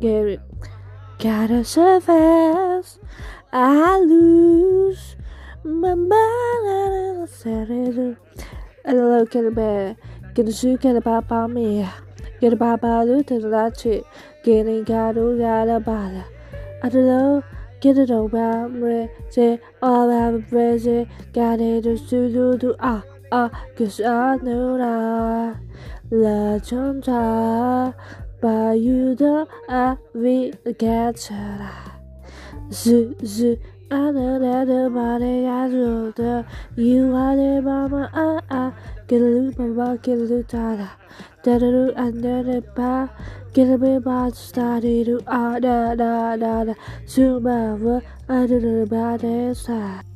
get it. Gotta surface, I lose my mind. I said it. I look at the bear, get a shoe, get a papa me. Get a papa, do to the lachi, getting cado, got a bala. I don't know. Get it over, me, say, all I have a praise, got it to do, do, ah, ah, cause I know that. La chanta, but you don't me catch it. Z, z, I the body I do the, you are the mama, ah, ah, get a loop, mama, get a loop, da, da, da, da, under the bar. Get a bit about study to ah da da da da. But I do the bad side.